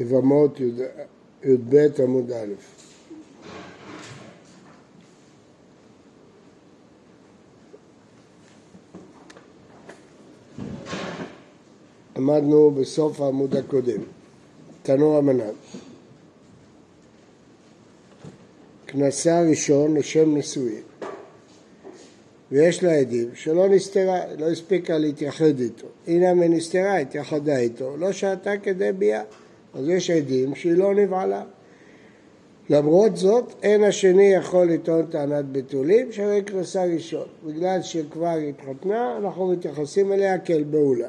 יבמות י"ב עמוד א'. למדנו בסוף העמוד הקודם, תנור המנן. כנסה ראשון לשם נישואין ויש לה עדים שלא נסתרה, לא הספיקה להתייחד איתו. הנה מנסתרה, התייחדה איתו, לא שעתה כדי ביאה. אז יש עדים שהיא לא נבעלה. למרות זאת, אין השני יכול לטעון טענת בתולים, שהרי כנסה ראשון. בגלל שכבר התחתנה, אנחנו מתייחסים אליה כאל בעולה.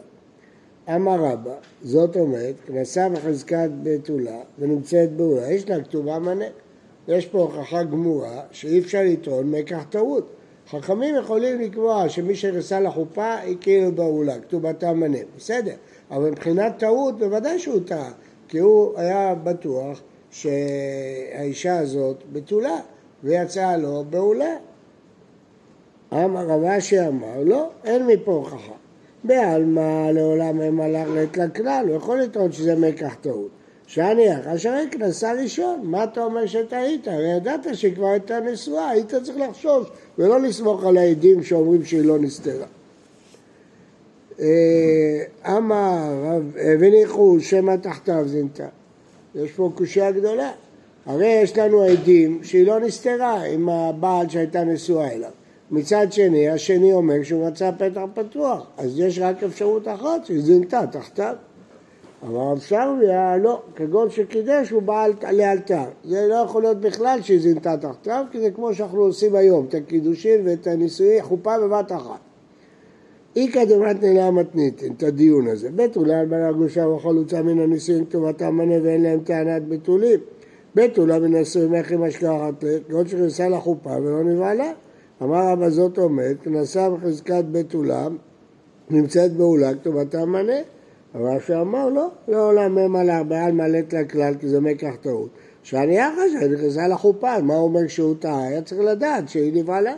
אמר רבא, זאת אומרת, כנסה בחזקת בתולה ונמצאת בעולה, יש לה כתובה מנה. יש פה הוכחה גמורה שאי אפשר לטעון מקח טעות. חכמים יכולים לקבוע שמי שנכנסה לחופה היא כאילו בעולה, כתובתה מנה, בסדר, אבל מבחינת טעות בוודאי שהוא טעה, כי הוא היה בטוח שהאישה הזאת בתולה ויצאה לו בעולה. אמר רב אשי אמר, לא, אין מפה הוכחה. בעלמא לעולם הם הלך לכלל, הוא יכול לטעון שזה מקח טעות. שניח, אשר אין כנסה ראשון, מה אתה אומר שטעית? הרי ידעת שהיא כבר הייתה נשואה, היית צריך לחשוש ולא לסמוך על העדים שאומרים שהיא לא נסתרה. אה, אמר וניחו שמא תחתיו זינתה. יש פה קושייה גדולה. הרי יש לנו עדים שהיא לא נסתרה עם הבעל שהייתה נשואה אליו. מצד שני, השני אומר שהוא רצה פתח פתוח, אז יש רק אפשרות אחת שהיא זינתה תחתיו. אבל רב שרביה לא, כגון שקידש הוא בעל לאלתר. זה לא יכול להיות בכלל שהיא זינתה תחתיו, כי זה כמו שאנחנו עושים היום, את הקידושין ואת הנישואי חופה בבת אחת. איכא דמתנלה מתניתין, את הדיון הזה. בית על בנה גושה וחלוצה מן הנישואין כתובתם מנה ואין להם טענת בתולים. בית אולי מן הנישואין עם השכחת כגון שנכנסה לחופה ולא נבהלה. אמר רבא זאת עומד, כנסה בחזקת בית אולם, נמצאת באולה כתובתם מנה. אבל שאמר לא, לעולם הם על ארבעה מלאת לכלל כי זה מקח טעות. שאני אחרי נכנסה לחופה, מה הוא אומר שהוא טעה? היה צריך לדעת שהיא נבעלה.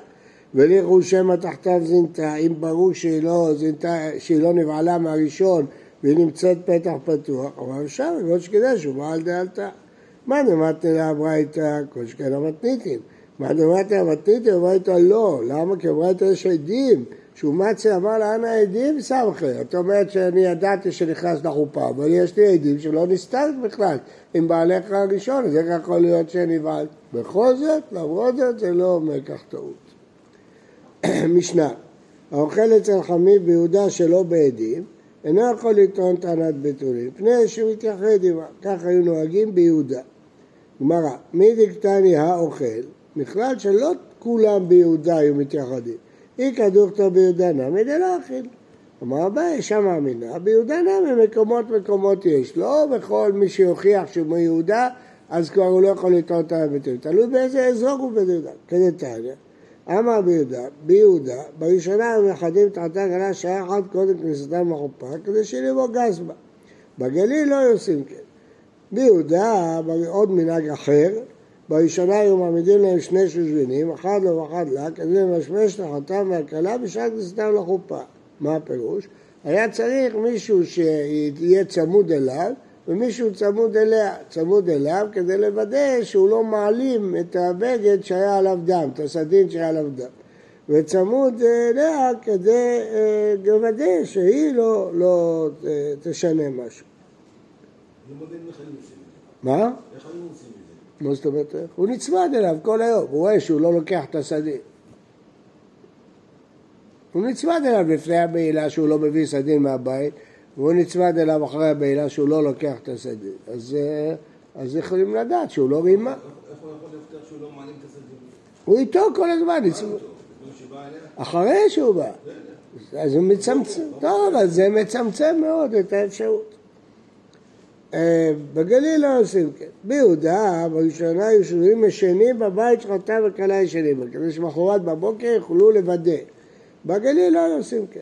וליחו שמא תחתיו זינתה, אם ברור שהיא לא, זינתה, שהיא לא נבעלה מהראשון והיא נמצאת פתח פתוח, אבל אפשר, לא שכדאי שהוא בעל דעלתה. מה דמתנה לאברייתא? כל שכן המתניתים. מה דמתנה המתניתים? הברייתא לא. למה? כי הברייתא יש עדים. שומצי אמר לה, אנא עדים סמכי. את אומרת שאני ידעתי שנכנס לחופה, אבל יש לי עדים שלא נסתרת בכלל עם בעלך הראשון, אז איך יכול להיות שנבהל? בכל זאת, למרות זאת, זה לא אומר כך טעות. משנה, האוכל אצל חמי ביהודה שלא בעדים, אינו יכול לטעון טענת בתולים, פני שהוא מתייחד עמה, כך היו נוהגים ביהודה. גמרא, מי דקטני האוכל, בכלל שלא כולם ביהודה היו מתייחדים. איכא דוכתא ביהודה נמי דלא אכיל. אמר אביי, שם אמינה, ביהודה נמי מקומות מקומות יש. לא בכל מי שיוכיח שהוא מיהודה, אז כבר הוא לא יכול לטעות את הביטוי. תלוי באיזה אזור הוא ביהודה. כדי תניא, אמר ביהודה, ביהודה, בראשונה הם מחדים תחתה גלה שעה אחת קודם כניסתם לחופה, כדי שלבוא גז בה. בגליל לא עושים כן. ביהודה, עוד מנהג אחר, בראשונה היו מעמידים להם שני שושבינים, אחד לו ואחד לה, כדי למשמש את החתם והכלה בשעת כניסתם לחופה. מה הפירוש? היה צריך מישהו שיהיה צמוד אליו ומישהו צמוד אליה, צמוד אליו כדי לוודא שהוא לא מעלים את הבגד שהיה עליו דם, את הסדין שהיה עליו דם. וצמוד אליה כדי אה, לוודא שהיא לא, לא אה, תשנה משהו. מה? איך היו עושים מה זאת אומרת? הוא נצמד אליו כל היום, הוא רואה שהוא לא לוקח את הסדין. הוא נצמד אליו לפני הבעילה שהוא לא מביא סדין מהבית, והוא נצמד אליו אחרי הבעילה שהוא לא לוקח את הסדין. אז, אה, אז יכולים לדעת שהוא לא רימה. איך הוא יכול להבטיח שהוא לא מעלים את הסדין? הוא איתו כל הזמן. אחרי שהוא בא. אז הוא מצמצם, טוב, אז זה מצמצם מאוד את האפשרות. אה, בגליל לא עושים כן. ביהודה, בראשונה יושבים ישנים בבית שחטא וכלה ישנים, כדי שמחרת בבוקר יוכלו לוודא. בגליל לא עושים כן.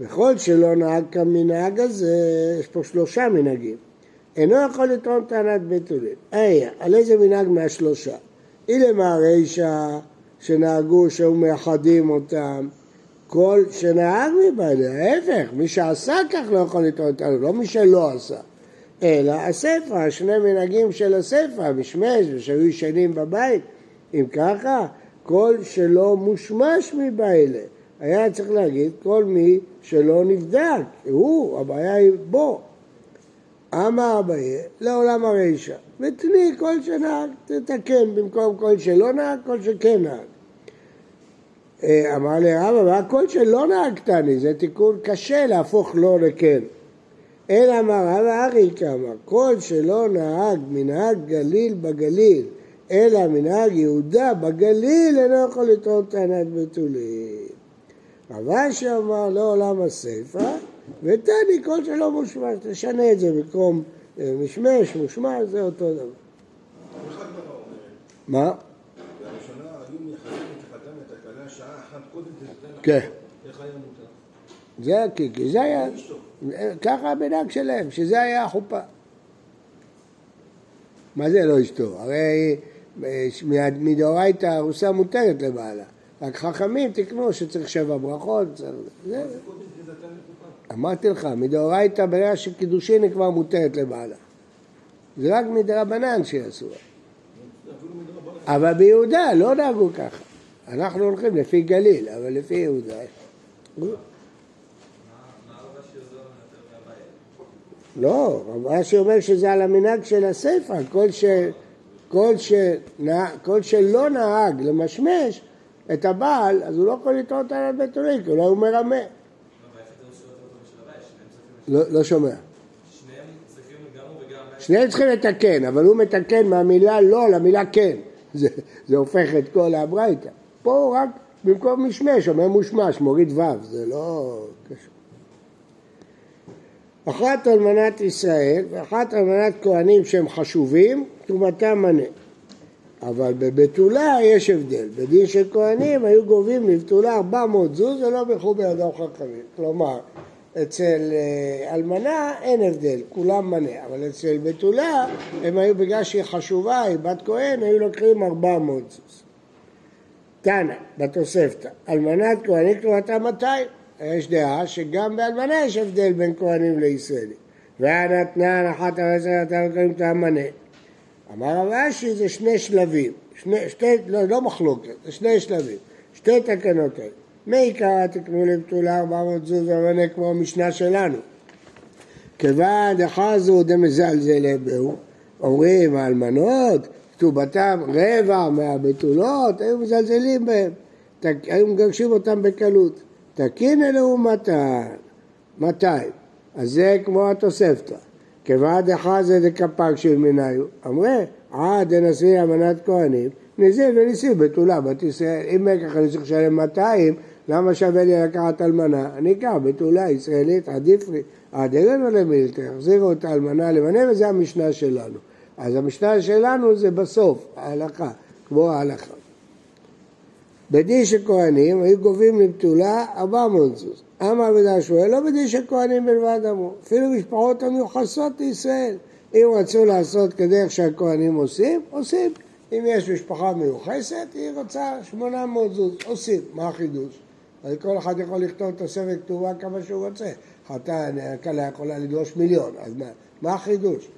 וכל שלא נהג כמנהג הזה, יש פה שלושה מנהגים. אינו יכול לטעון טענת בתולים. איה, על איזה מנהג מהשלושה? אילמה רישא שנהגו שהיו מייחדים אותם, כל שנהג מבעלי, ההפך, מי שעשה כך לא יכול לטעון טענת, לא מי שלא עשה. אלא הסיפא, שני מנהגים של הסיפא, משמש ושהיו ישנים בבית. אם ככה, כל שלא מושמש מבעילה. היה צריך להגיד כל מי שלא נבדק, הוא, הבעיה היא בו. אמר אביי, לעולם הרישא, ותני כל שנהג, תתקן במקום כל שלא נהג, כל שכן נהג. אה, אמר לי רב, אבל הכל שלא נהגתני, זה תיקון קשה להפוך לא לכן. אלא אמר רב ארי כאמר, כל שלא נהג מנהג גליל בגליל, אלא מנהג יהודה בגליל אינו יכול לטעון טענת בתולים. רב אשי אמר לעולם לא הסיפא, ותני כל שלא מושמש, תשנה את זה במקום אה, משמש, מושמש, זה אותו דבר. מה? כן. זה כי זה היה, ככה המנהג שלהם, שזה היה החופה. מה זה לא אשתו? הרי מדאורייתא ארוסה מותרת לבעלה. רק חכמים תקנו שצריך שבע ברכות, זה... אמרתי לך, מדאורייתא ברגע שקידושין היא כבר מותרת לבעלה. זה רק מדרבנן שיעשו. אבל ביהודה לא נהגו ככה. אנחנו הולכים לפי גליל, אבל לפי יהודה. לא, רב אשי אומר שזה על המנהג של הסיפא, כל, ש... כל, שנה... כל שלא נהג למשמש את הבעל, אז הוא לא יכול לטעות על הבית עולים, כי אולי הוא מרמה. לא, לא שומע. שניהם צריכים לתקן, אבל הוא מתקן מהמילה לא למילה כן. זה, זה הופך את כל הברייתא. פה הוא רק במקום משמש, אומר מושמש, מוריד ו', זה לא קשור. אחת אלמנת ישראל ואחת אלמנת כהנים שהם חשובים, תרומתם מנה. אבל בבתולה יש הבדל. בדין של כהנים היו גובים לבתולה 400 זוז ולא בירכו בידם חכמים. כלומר, אצל אה, אלמנה אין הבדל, כולם מנה, אבל אצל בתולה הם היו, בגלל שהיא חשובה, היא בת כהן, היו לוקחים 400 זוז. תנא, בתוספתא, אלמנת כהנים תרומתה 200. יש דעה שגם באלמנה יש הבדל בין כהנים לישראלים. והנתנן אחת הרצח נתן כהנים תא מנה. אמר רב אשי זה שני שלבים, שני, שתי, לא, לא מחלוקת, זה שני שלבים, שתי תקנות האלה. מעיקר תקנו לבתולה 400 זוז ומנה כמו המשנה שלנו. כיוון דחזו דמזלזל בהו, אומרים האלמנות, כתובתם רבע מהבתולות, היו מזלזלים בהם, היו מגרשים אותם בקלות. תקין לעומתן, 200. אז זה כמו התוספתא. כבעד אחד זה דקפק של מניו. אמרי, עד דנשיא אמנת כהנים, נזיל וניסים בתולה בת ישראל. אם ככה אני צריך לשלם 200, למה שווה לי לקחת אלמנה? אני אקח בתולה ישראלית, עדיף לי. עד אלינו למילתא, החזירו את האלמנה למנה, וזה המשנה שלנו. אז המשנה שלנו זה בסוף, ההלכה, כמו ההלכה. בדין של כהנים היו גובים לבתולה 400 זוז. אמר בדעה שואל, לא בדין של כהנים בלבד אמרו, אפילו משפחות המיוחסות לישראל. אם רצו לעשות כדרך שהכהנים עושים, עושים. אם יש משפחה מיוחסת, היא רוצה 800 זוז, עושים. מה החידוש? אז כל אחד יכול לכתוב תוספת כתובה כמה שהוא רוצה. חתן, הכלה יכולה לדרוש מיליון, אז מה, מה החידוש?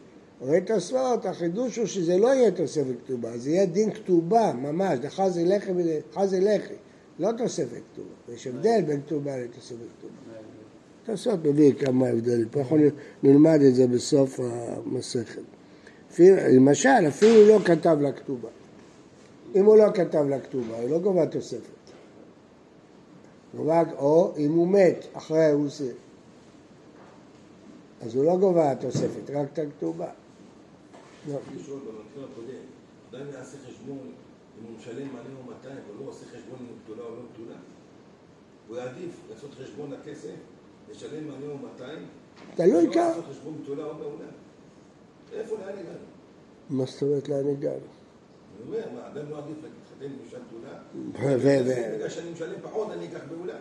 הרי תוספות, החידוש הוא שזה לא יהיה תוספת כתובה, זה יהיה דין כתובה ממש, לחזי לחי וחזי לחי, לא תוספת כתובה. יש הבדל בין כתובה לתוספת כתובה. תוספות מביא כמה הבדלים, פה יכול נלמד את זה בסוף המסכת. למשל, אפילו לא כתב לה כתובה. אם הוא לא כתב לה כתובה, הוא לא גובה תוספת. או אם הוא מת אחרי האירוסין. אז הוא לא גובה תוספת, רק את הכתובה. לא. לשאול במקרה הקודם, אדם יעשה חשבון אם הוא משלם מלא או 200, אבל לא עושה חשבון אם הוא גדולה או לא גדולה. הוא יעדיף לעשות חשבון לכסף, לשלם מלא או 200, תלוי כמה. לא לעשות חשבון גדולה או מעולה. איפה, לאן הגענו? מה זאת אומרת לאן הגענו? אני אומר, מה, אדם לא עדיף להתחתן עם אישה גדולה? בגלל שאני משלם פחות, אני אקח מעולה.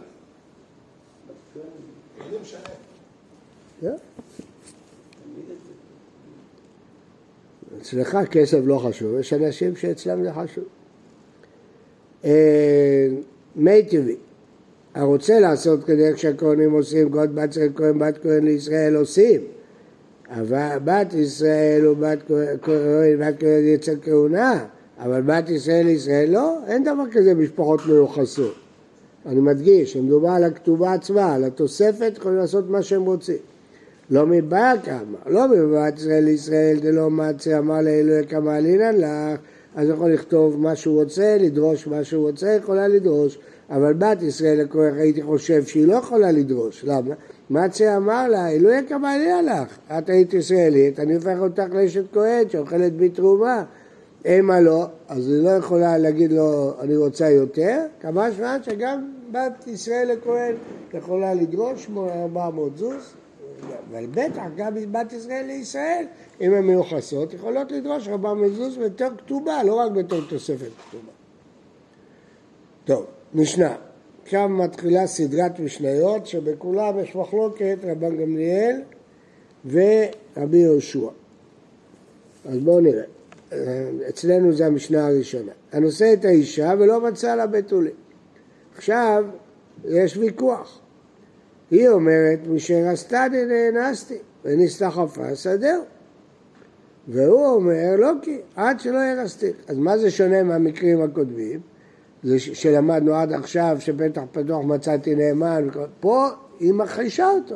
אני משלם. כן. אצלך כסף לא חשוב, יש אנשים שאצלם זה חשוב. אה, מי טבעי, הרוצה לעשות כדי שהכהנים עושים, גוד בת צל כהן בת כהן לישראל עושים, אבל בת ישראל ובת כהן ובת כהן יצא כהונה, אבל בת ישראל לישראל לא, אין דבר כזה משפחות מיוחסות. אני מדגיש, מדובר על הכתובה עצמה, על התוספת, יכולים לעשות מה שהם רוצים. לא מבעיה כמה, לא מבעת ישראל לישראל דלא מצה אמר לאלוהי כמה אלינן לך, אז יכול לכתוב מה שהוא רוצה, לדרוש מה שהוא רוצה, יכולה לדרוש. אבל בת ישראל לכהן הייתי חושב שהיא לא יכולה לדרוש, למה? מצה אמר לה, אלוהי כמה אלינן לך, את היית ישראלית, אני הופך אותך לאשת כהן שאוכלת בתרומה. אימה לא, אז היא לא יכולה להגיד לו אני רוצה יותר, כמה זמן שגם בת ישראל לכהן יכולה לדרוש 400 זוז, אבל בטח גם בת ישראל לישראל, אם הן מיוחסות, יכולות לדרוש 400 זוז בתור כתובה, לא רק בתור תוספת כתובה. טוב, משנה. שם מתחילה סדרת משניות שבכולם יש מחלוקת רבן גמליאל ורבי יהושע. אז בואו נראה. אצלנו זה המשנה הראשונה. הנושא את האישה ולא מצא לה בתולים. עכשיו יש ויכוח. היא אומרת, משרסתני נאנסתי ונסתחפה שדהו. והוא אומר, לא כי, עד שלא ירסתי. אז מה זה שונה מהמקרים הקודמים? זה שלמדנו עד עכשיו שפתח פתוח מצאתי נאמן, פה היא מכחישה אותו.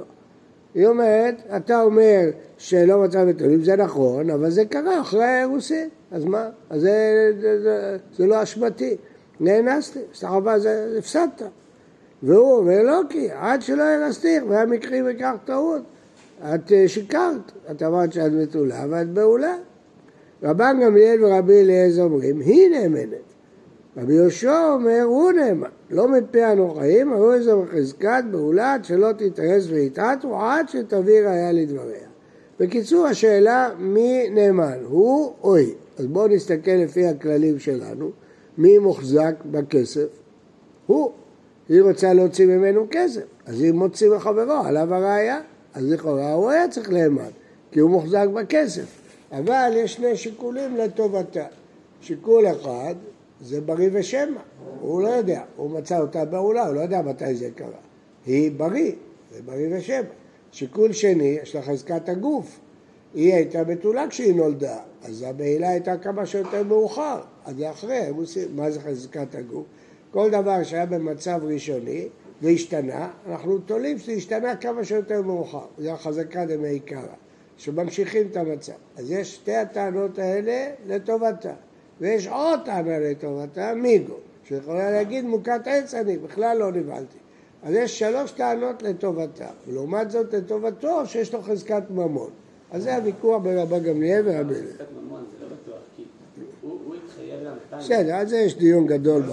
היא אומרת, אתה אומר שלא מצא בתולים, זה נכון, אבל זה קרה אחרי האירוסין, אז מה? אז זה, זה, זה, זה לא אשמתי, נאנסתי, סתחווה זה הפסדת. והוא אומר, לא כי, עד שלא ירסתיך, והיה מקרי וכך טעות. את אה, שיקרת, את אמרת שאת בתולה ואת בעולה. רבן גמליאל ורבי אליעזר אומרים, היא נאמנת. רבי יהושע אומר, הוא נאמן, לא מפי הנוכחים, אבל איזה בחזקת בעולה עד שלא תתרס ויתעט, עד שתביא ראיה לדבריה. בקיצור, השאלה מי נאמן, הוא או היא. אז בואו נסתכל לפי הכללים שלנו, מי מוחזק בכסף? הוא. היא רוצה להוציא ממנו כסף, אז היא מוציא מחברו, עליו הראייה, אז לכאורה הוא היה צריך לאמן, כי הוא מוחזק בכסף. אבל יש שני שיקולים לטובתה. שיקול אחד זה בריא ושמע, הוא לא יודע, הוא מצא אותה בעולה, הוא לא יודע מתי זה קרה. היא בריא, זה בריא ושמע. שיקול שני, יש לה חזקת הגוף. היא הייתה בתולה כשהיא נולדה, אז הבעילה הייתה כמה שיותר מאוחר, אז זה אחרי, מה זה חזקת הגוף? כל דבר שהיה במצב ראשוני והשתנה, אנחנו תולים שזה השתנה כמה שיותר מאוחר, זה החזקה דמי קרא, שממשיכים את המצב. אז יש שתי הטענות האלה לטובתה. ויש עוד טענה לטובתה, מיגו, שיכולה להגיד מוכת עץ אני, בכלל לא נבהלתי. אז יש שלוש טענות לטובתה, ולעומת זאת לטובתו שיש לו חזקת ממון. אז זה הוויכוח בין רבא גמליאל ורבי אליעזר. חזקת ממון זה לא בטוח, כי הוא התחייב לה בסדר, על זה יש דיון גדול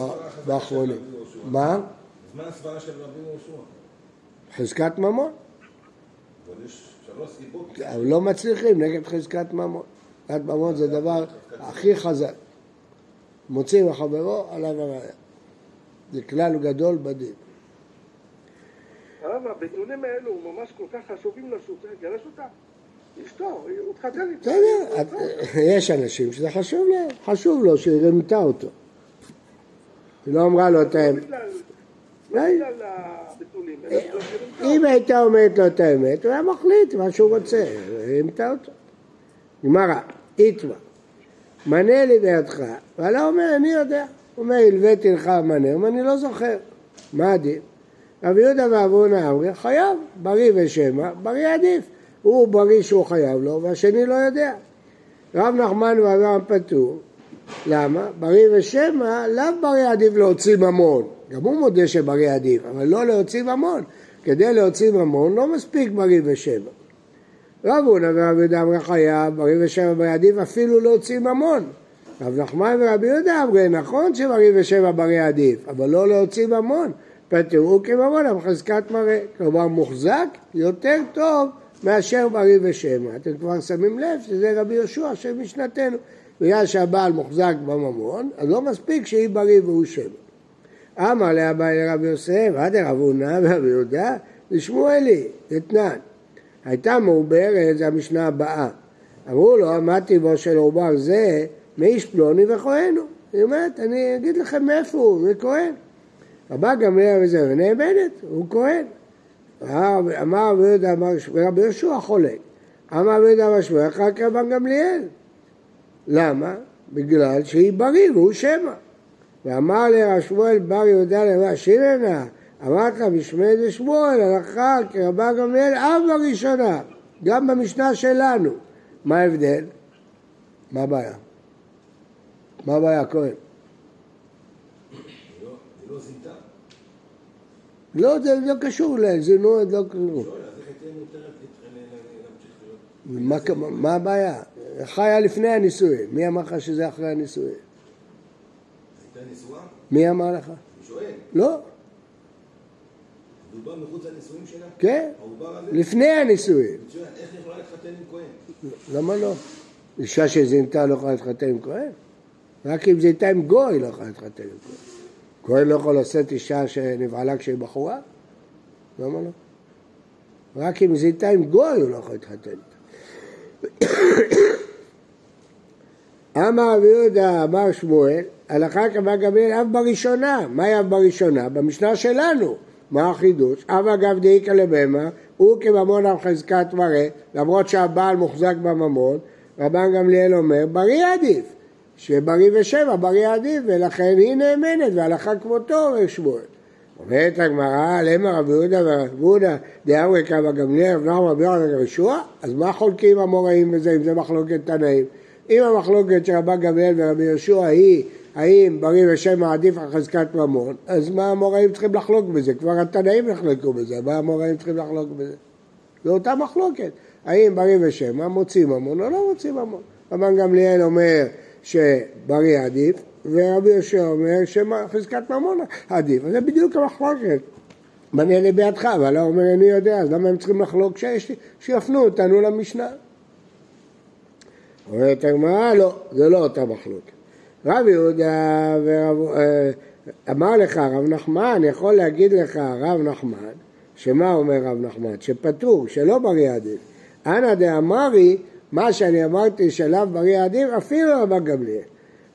באחרונים. מה? זמן הסברה של רבי יהושע. חזקת ממון. אבל יש שלוש סיבות. אבל לא מצליחים נגד חזקת ממון. חזקת ממון זה דבר הכי חזק. מוציא מחברו עליו הראייה. זה כלל גדול בדין. הרב, הבתולים האלו ממש כל כך חשובים לשוטר, גרש אותה. אשתו, הוא התחתן איתה. בסדר, יש אנשים שזה חשוב להם, חשוב לו שהיא רימתה אותו. היא לא אמרה לו את האמת. לא אלא בגלל שרימתה אם הייתה אומרת לו את האמת, הוא היה מחליט מה שהוא רוצה, רימתה אותו. גמרא, איתמה, מנה לי בידך, ועלה אומר, אני יודע. הוא אומר, הלוויתי לך מנה, הוא אומר, אני לא זוכר. מה הדין? רבי יהודה ואבונה אמרי, חייב, בריא ושמע, בריא עדיף. הוא בריא שהוא חייב לו, והשני לא יודע. רב נחמן ואברהם פטור, למה? בריא ושמע, לאו בריא עדיף להוציא ממון. גם הוא מודה שבריא עדיף, אבל לא להוציא ממון. כדי להוציא ממון לא מספיק בריא ושמע. רב הונא ורב יהודה אמרי חייב, בריא ושמע בריא עדיף אפילו להוציא ממון. רב נחמן ורבי יהודה אמרי, נכון שבריא ושמע בריא עדיף, אבל לא להוציא ממון. פטרו כממון, אבל חזקת מראה. כלומר, מוחזק יותר טוב מאשר בריא ושמע. אתם כבר שמים לב שזה רבי יהושע של משנתנו. בגלל שהבעל מוחזק בממון, אז לא מספיק שהיא בריא והוא שמע. אמר לאביי לרבי יוסף, עד רב הונא ורבי יהודה, לשמואלי, אתנן. הייתה מעוברת, זה המשנה הבאה. אמרו לו, מה טיבו של עובר זה, מאיש פלוני וכהנו. היא אומרת, אני אגיד לכם מאיפה הוא, זה כהן. רבא גמליאל וזה, נאמנת, הוא כהן. אמר רבי יהודה, אמר רבי יהושע חולק. אמר רבי יהודה ושמואל, אחר כך רבן גמליאל. למה? בגלל שהיא בריא והוא שמא. ואמר לרב שמואל בר יהודה לרב שילנה, אמרת בשמי דשמואל, הלכה כרבן גמליאל אב בראשונה, גם במשנה שלנו. מה ההבדל? מה הבעיה? מה הבעיה, כהן? לא- לא. לא, זה לא קשור לזינות, לא קשור. מה, כמה- מה הבעיה? היה לפני הנישואין? מי אמר לך שזה אחרי הנישואין? הייתה נשואה? מי אמר לך? אני שואל. לא, דובר מחוץ לנישואים שלה? כן? לפני הנישואין. מצוין, איך היא יכולה להתחתן עם כהן? למה לא? אישה שזינתה לא יכולה להתחתן עם כהן? רק אם זינתה עם גוי לא יכולה להתחתן עם כהן. כהן לא יכול לשאת אישה שנבעלה כשהיא בחורה? למה לא? רק אם זינתה עם גוי הוא לא יכול להתחתן. אמר רבי יהודה, אמר שמואל, הלכה קבע גמליאל אב בראשונה. מהי אב בראשונה? במשנה שלנו. מה החידוש? אב אגב דאיכא לבהמה, הוא כממון על חזקת מראה, למרות שהבעל מוחזק בממון, רבן גמליאל אומר, בריא עדיף. שבריא ושבע, בריא עדיף, ולכן היא נאמנת, והלכה כמותו, אומר שמואל. אומרת הגמרא, למה רבי יהודה ורבי יהודה דאמרי קבע גמליאל, רב רבי יהודה יהושע, אז מה חולקים המוראים בזה, אם זה מחלוקת תנאים? אם המחלוקת של רבן גמליאל ורבי יהושע היא האם בריא ושמע עדיף על חזקת ממון, אז מה המוראים צריכים לחלוק בזה? כבר התנאים יחלקו בזה, מה המוראים צריכים לחלוק בזה? זו אותה מחלוקת. האם בריא ושמע מוציא ממון או לא מוציא ממון? רבן גמליאל אומר שבריא עדיף, ורבי יהושע אומר שחזקת ממון עדיף. זה בדיוק המחלוקת. בנה לי אבל לא אומר איני יודע, אז למה הם צריכים לחלוק שיש לי? שיפנו אותנו למשנה. אומרת הגמרא, לא, זה לא אותה מחלוקת. רב יהודה ורב... אה, אמר לך רב נחמן, יכול להגיד לך רב נחמן, שמה אומר רב נחמן? שפטור, שלא בריא עדיף. אנא דאמרי, מה שאני אמרתי שלאו בריא עדיף, אפילו רבן גמליאל.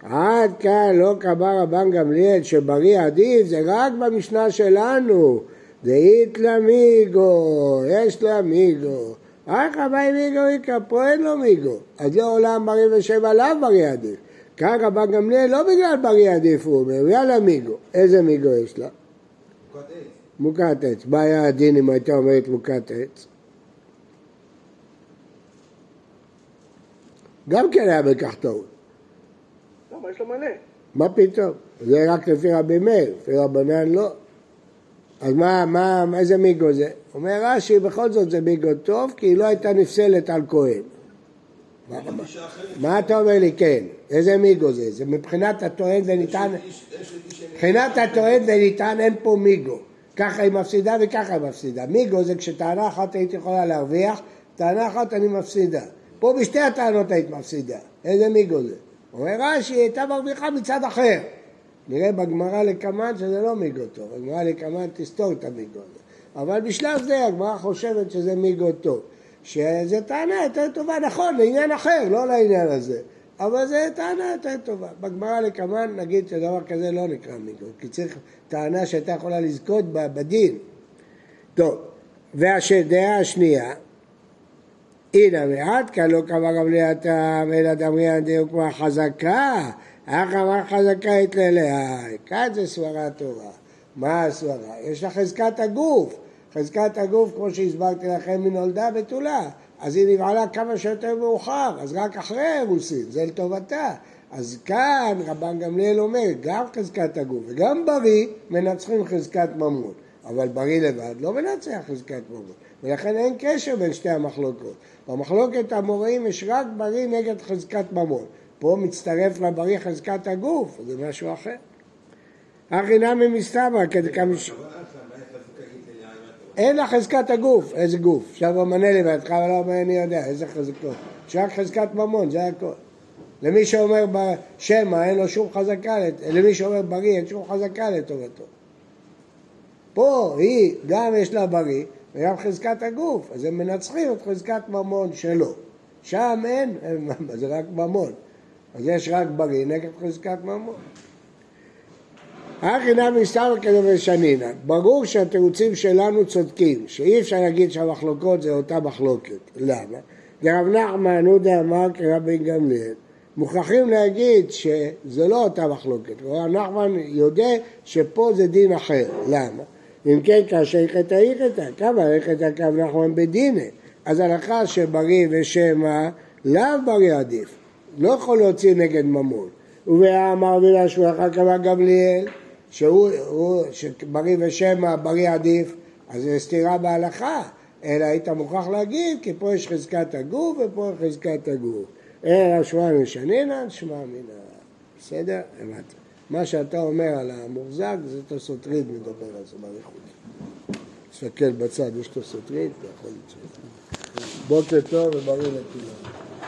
עד כאן לא קבע רבן גמליאל שבריא עדיף, זה רק במשנה שלנו. דאית למיגו, יש לה מיגו. רק רבי מיגו פה אין לו מיגו. אז לא עולם בריא ושבע לאו בריא עדיף. כאן רבן גמליאל לא בגלל בריא עדיף הוא אומר, בגלל המיגו. איזה מיגו יש לה? מוכת עץ. מוכת עץ. מה היה הדין אם הייתה אומרת מוכת עץ? גם כן היה בכך טעות. למה? יש לה מלא. מה פתאום? זה רק לפי רבי מאיר, לפי רבנן לא. אז מה, מה, איזה מיגו זה? אומר רש"י, בכל זאת זה מיגו טוב, כי היא לא הייתה נפסלת על כהן. מה- אתה אומר לי כן? איזה מיגו זה? זה מבחינת הטוען איש אין- מבחינת הטוען וניתן אין פה מיגו. ככה היא מפסידה וככה היא מפסידה. מיגו זה כשטענה אחת היית יכולה להרוויח, טענה אחת אני מפסידה. פה בשתי הטענות היית מפסידה. איזה מיגו זה? אומר רש"י, היא הייתה מרוויחה מצד אחר. נראה בגמרא לקמן שזה לא מיגו טוב. בגמרא לקמן תסתור את המיגו הזה. אבל בשלב זה הגמרא חושבת שזה מיגו טוב. שזו טענה יותר טובה, נכון, לעניין אחר, לא לעניין הזה. אבל זו טענה יותר טובה. בגמרא לקמן נגיד שדבר כזה לא נקרא מיגו, כי צריך טענה שהייתה יכולה לזכות ב- בדין. טוב, והדעה השנייה, הנה מעט כאן לא קבע גם ליאתם אלא דמריאן דיוק כמו חזקה, אך אמר חזקה יתלליה, כאן זה סברה טובה. מה הסברה? יש לה חזקת הגוף. חזקת הגוף, כמו שהסברתי לכם, היא נולדה בתולה. אז היא נבעלה כמה שיותר מאוחר, אז רק אחרי האירוסין, זה לטובתה. אז כאן רבן גמליאל אומר, גם חזקת הגוף וגם בריא מנצחים חזקת ממון. אבל בריא לבד לא מנצח חזקת ממון. ולכן אין קשר בין שתי המחלוקות. במחלוקת המוראים יש רק בריא נגד חזקת ממון. פה מצטרף לבריא חזקת הגוף, זה משהו אחר. הכי נמי מסתברא כדקמש... אבל אז מה איך חזקה היא לעיין אין לה חזקת הגוף, איזה גוף? עכשיו אמנה לי בידך, אבל לא אני יודע, איזה חזקות. יש רק חזקת ממון, זה הכל. למי שאומר בשמע אין לו שום חזקה, למי שאומר בריא אין שום חזקה לטובתו. פה היא, גם יש לה בריא וגם חזקת הגוף, אז הם מנצחים את חזקת ממון שלו. שם אין, זה רק ממון. אז יש רק בריא נגד חזקת ממון. הכי נמי סתיו כדבר שנינן. ברור שהתירוצים שלנו צודקים, שאי אפשר להגיד שהמחלוקות זה אותה מחלוקת. למה? דרב נחמן הוא דאמר כרבי גמליאל. מוכרחים להגיד שזה לא אותה מחלוקת. רב נחמן יודע שפה זה דין אחר. למה? אם כן, כאשר יחטא יחטא, כמה יחטא קו נחמן בדינה. אז הלכה שבריא ושמא, לאו בריא עדיף. לא יכול להוציא נגד ממון. ובאמר אחר קבע גמליאל, שהוא, הוא, שבריא ושמא, בריא עדיף, אז זה סתירה בהלכה. אלא היית מוכרח להגיד, כי פה יש חזקת הגוף ופה חזקת הגוף. אלא שמע משנינן, שמע מן ה... בסדר? הבנתי. מה שאתה אומר על המוחזק, זה תוספות ריד מדבר על זה באריכות. תסתכל בצד, יש תוספות ריד, אתה יכול לצאת. בוקר טוב ובריא לכולם.